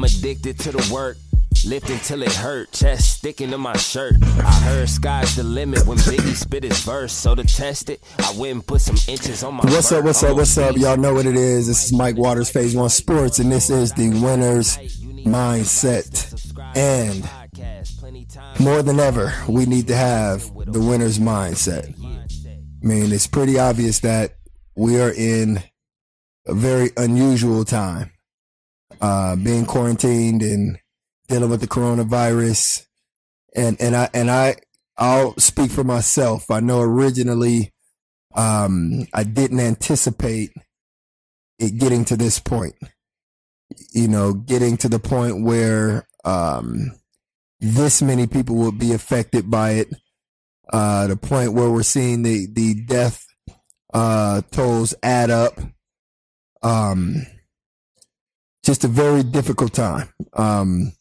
I'm addicted to the work. Lifting till it hurt, chest sticking to my shirt. I heard sky's the limit when Biggie spit his verse. So to test it, I went and put some inches on my. What's up? What's up? What's up? Y'all know what it is. This is Mike Waters, Phase One Sports, and this is the winners mindset. And more than ever, we need to have the winner's mindset. I mean, it's pretty obvious that we are in a very unusual time. Uh, being quarantined and dealing with the coronavirus. And, and I, and I, I'll speak for myself. I know originally, um, I didn't anticipate it getting to this point. You know, getting to the point where, um, this many people will be affected by it. Uh, the point where we're seeing the, the death, uh, tolls add up. Um, just a very difficult time. Um,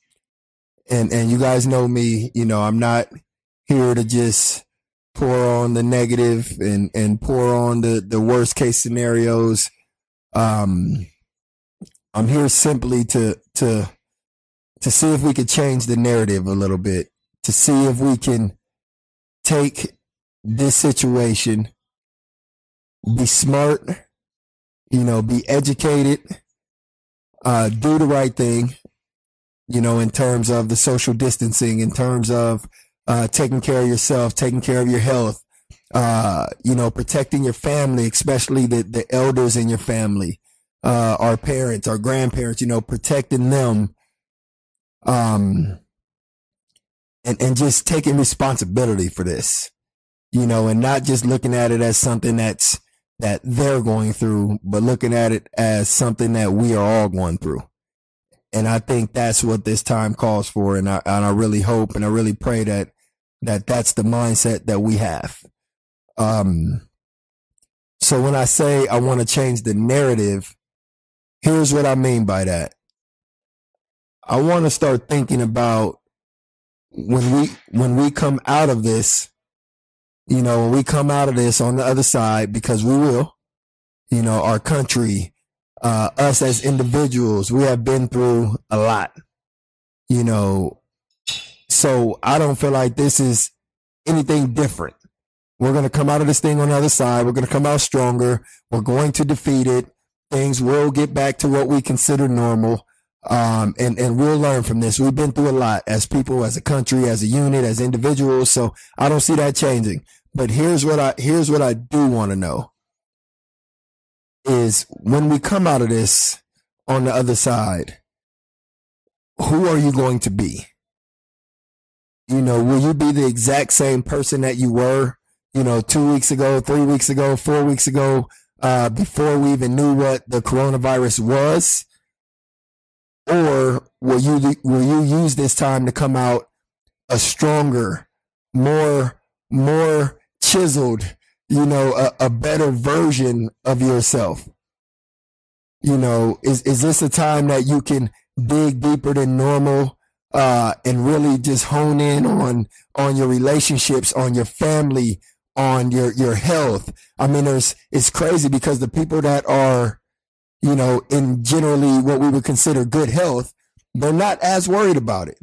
and, and you guys know me, you know, I'm not here to just pour on the negative and, and pour on the, the worst case scenarios. Um, I'm here simply to, to, to see if we could change the narrative a little bit, to see if we can take this situation, be smart, you know, be educated, uh, do the right thing, you know, in terms of the social distancing, in terms of uh, taking care of yourself, taking care of your health, uh, you know, protecting your family, especially the, the elders in your family, uh, our parents, our grandparents, you know, protecting them um, and, and just taking responsibility for this, you know, and not just looking at it as something that's, that they're going through, but looking at it as something that we are all going through. And I think that's what this time calls for. And I, and I really hope and I really pray that, that that's the mindset that we have. Um, so when I say I want to change the narrative, here's what I mean by that. I want to start thinking about when we when we come out of this, you know, when we come out of this on the other side, because we will, you know, our country, uh, us as individuals, we have been through a lot, you know. So I don't feel like this is anything different. We're going to come out of this thing on the other side. We're going to come out stronger. We're going to defeat it. Things will get back to what we consider normal. Um, and, and we'll learn from this. We've been through a lot as people, as a country, as a unit, as individuals. So I don't see that changing. But here's what I, here's what I do want to know is when we come out of this on the other side, who are you going to be? You know, will you be the exact same person that you were, you know, two weeks ago, three weeks ago, four weeks ago, uh, before we even knew what the coronavirus was? or will you will you use this time to come out a stronger, more more chiseled, you know, a, a better version of yourself? You know, is is this a time that you can dig deeper than normal? Uh, and really just hone in on on your relationships, on your family, on your your health. I mean, there's it's crazy because the people that are you know, in generally what we would consider good health, they're not as worried about it.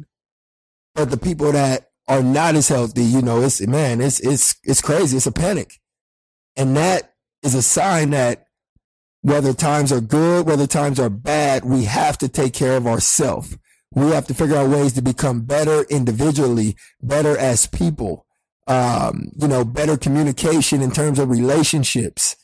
But the people that are not as healthy, you know, it's man, it's it's it's crazy. It's a panic. And that is a sign that whether times are good, whether times are bad, we have to take care of ourselves. We have to figure out ways to become better individually, better as people. Um, you know, better communication in terms of relationships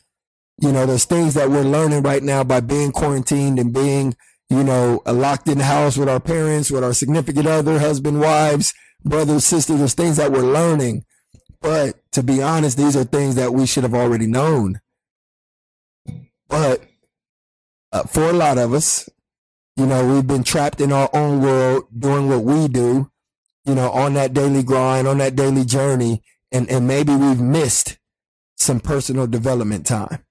you know, there's things that we're learning right now by being quarantined and being, you know, locked in the house with our parents, with our significant other, husband, wives, brothers, sisters. There's things that we're learning. But to be honest, these are things that we should have already known. But uh, for a lot of us, you know, we've been trapped in our own world doing what we do, you know, on that daily grind, on that daily journey. And, and maybe we've missed some personal development time.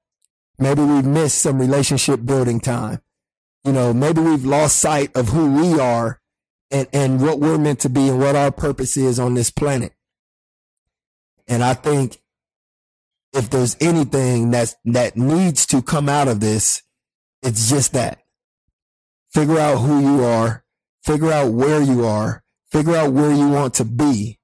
Maybe we've missed some relationship building time. You know, maybe we've lost sight of who we are and, and what we're meant to be and what our purpose is on this planet. And I think if there's anything that's, that needs to come out of this, it's just that. Figure out who you are, figure out where you are, figure out where you want to be,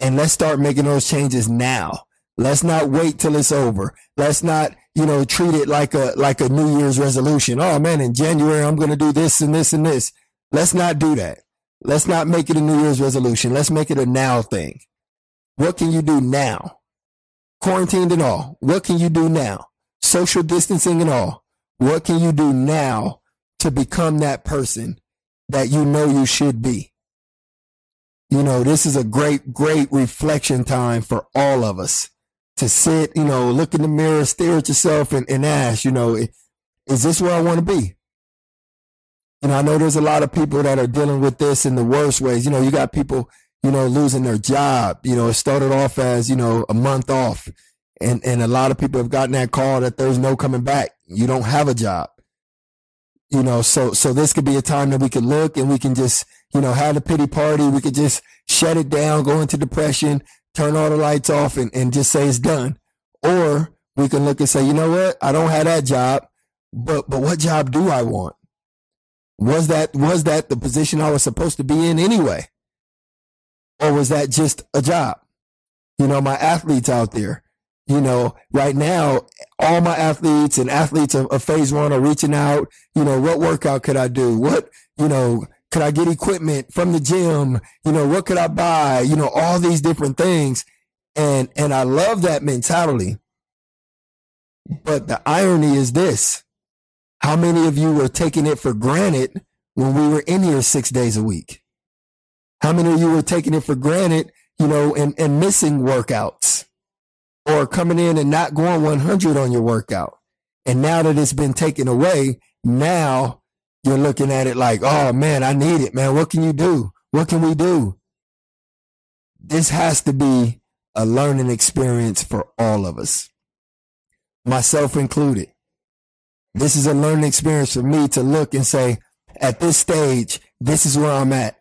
and let's start making those changes now. Let's not wait till it's over. Let's not, you know, treat it like a like a New Year's resolution. Oh man, in January I'm going to do this and this and this. Let's not do that. Let's not make it a New Year's resolution. Let's make it a now thing. What can you do now? Quarantined and all. What can you do now? Social distancing and all. What can you do now to become that person that you know you should be? You know, this is a great, great reflection time for all of us to sit, you know, look in the mirror, stare at yourself and, and ask, you know, is this where I want to be? And I know there's a lot of people that are dealing with this in the worst ways. You know, you got people, you know, losing their job. You know, it started off as, you know, a month off. And, and a lot of people have gotten that call that there's no coming back. You don't have a job. You know, so, so this could be a time that we can look and we can just, you know, have a pity party. We could just shut it down, go into depression, turn all the lights off and, and just say it's done. Or we can look and say, you know what? I don't have that job, but, but what job do I want? Was that, was that the position I was supposed to be in anyway? Or was that just a job? You know, my athletes out there, you know, right now, all my athletes and athletes of, of phase one are reaching out. You know, what workout could I do? What, you know, could I get equipment from the gym? You know, what could I buy? You know, all these different things. And, and I love that mentality. But the irony is this. How many of you were taking it for granted when we were in here six days a week? How many of you were taking it for granted, you know, and, and missing workouts or coming in and not going 100 on your workout? And now that it's been taken away, now you're looking at it like, oh man, I need it, man. What can you do? What can we do? This has to be a learning experience for all of us, myself included. This is a learning experience for me to look and say, at this stage, this is where I'm at.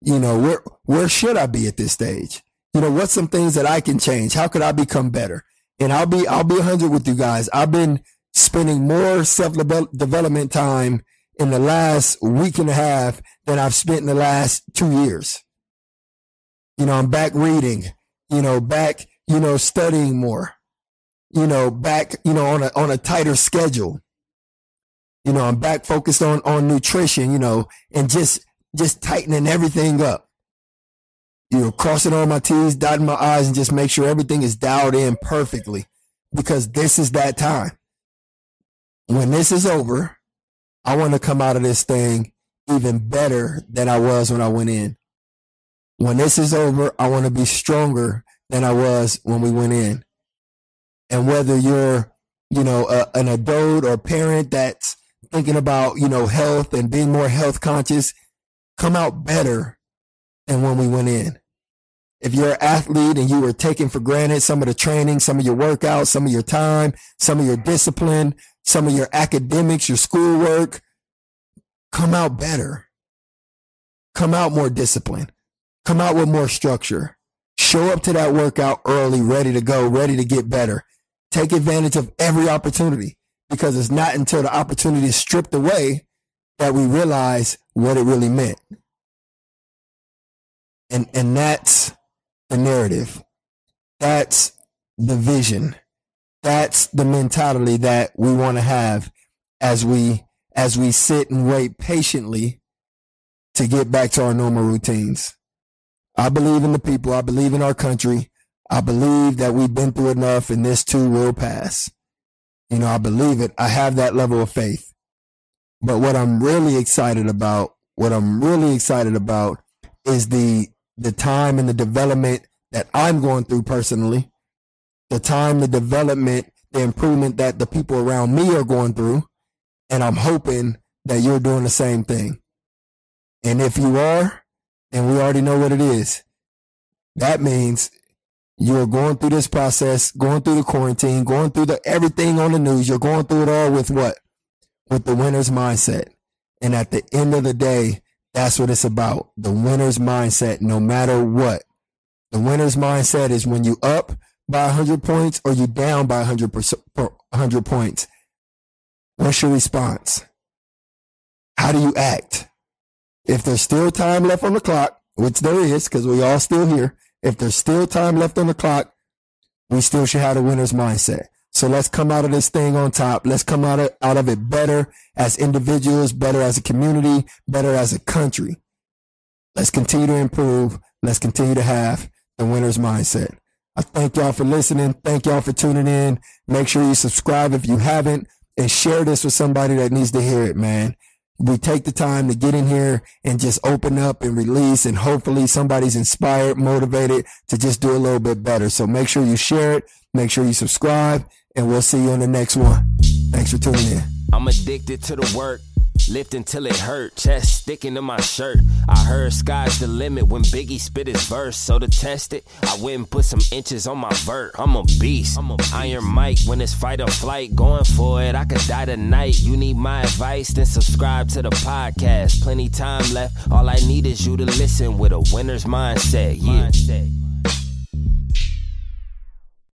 You know, where, where should I be at this stage? You know, what's some things that I can change? How could I become better? And I'll be, I'll be hundred with you guys. I've been spending more self development time in the last week and a half than I've spent in the last two years. You know, I'm back reading, you know, back, you know, studying more, you know, back, you know, on a, on a tighter schedule. You know, I'm back focused on, on nutrition, you know, and just, just tightening everything up. You know, crossing all my T's, dotting my I's and just make sure everything is dialed in perfectly because this is that time when this is over, I want to come out of this thing even better than I was when I went in. When this is over, I want to be stronger than I was when we went in. And whether you're, you know, a, an adult or parent that's thinking about, you know, health and being more health conscious, come out better than when we went in. If you're an athlete and you were taking for granted some of the training, some of your workouts, some of your time, some of your discipline, some of your academics, your schoolwork, come out better. Come out more disciplined. Come out with more structure. Show up to that workout early, ready to go, ready to get better. Take advantage of every opportunity because it's not until the opportunity is stripped away that we realize what it really meant. And, and that's the narrative. That's the vision. That's the mentality that we want to have as we as we sit and wait patiently to get back to our normal routines. I believe in the people. I believe in our country. I believe that we've been through enough and this too will pass. You know, I believe it. I have that level of faith. But what I'm really excited about, what I'm really excited about is the, the time and the development that I'm going through personally the time, the development, the improvement that the people around me are going through. And I'm hoping that you're doing the same thing. And if you are, and we already know what it is, that means you're going through this process, going through the quarantine, going through the everything on the news. You're going through it all with what? With the winner's mindset. And at the end of the day, that's what it's about. The winner's mindset, no matter what. The winner's mindset is when you up, by 100 points or you down by 100, 100 points? What's your response? How do you act? if there's still time left on the clock, which there is, because we all still here, if there's still time left on the clock, we still should have a winner's mindset. So let's come out of this thing on top. Let's come out of, out of it better as individuals, better as a community, better as a country. Let's continue to improve. Let's continue to have the winner's mindset. I thank y'all for listening. Thank y'all for tuning in. Make sure you subscribe if you haven't and share this with somebody that needs to hear it, man. We take the time to get in here and just open up and release and hopefully somebody's inspired, motivated to just do a little bit better. So make sure you share it. Make sure you subscribe and we'll see you on the next one. Thanks for tuning in. I'm addicted to the work. Lift until it hurt, chest sticking to my shirt. I heard sky's the limit when Biggie spit his verse. So to test it, I went and put some inches on my vert. I'm a beast. I'm a Iron Mike when it's fight or flight. Going for it, I could die tonight. You need my advice, then subscribe to the podcast. Plenty time left. All I need is you to listen with a winner's mindset. Yeah. Mindset.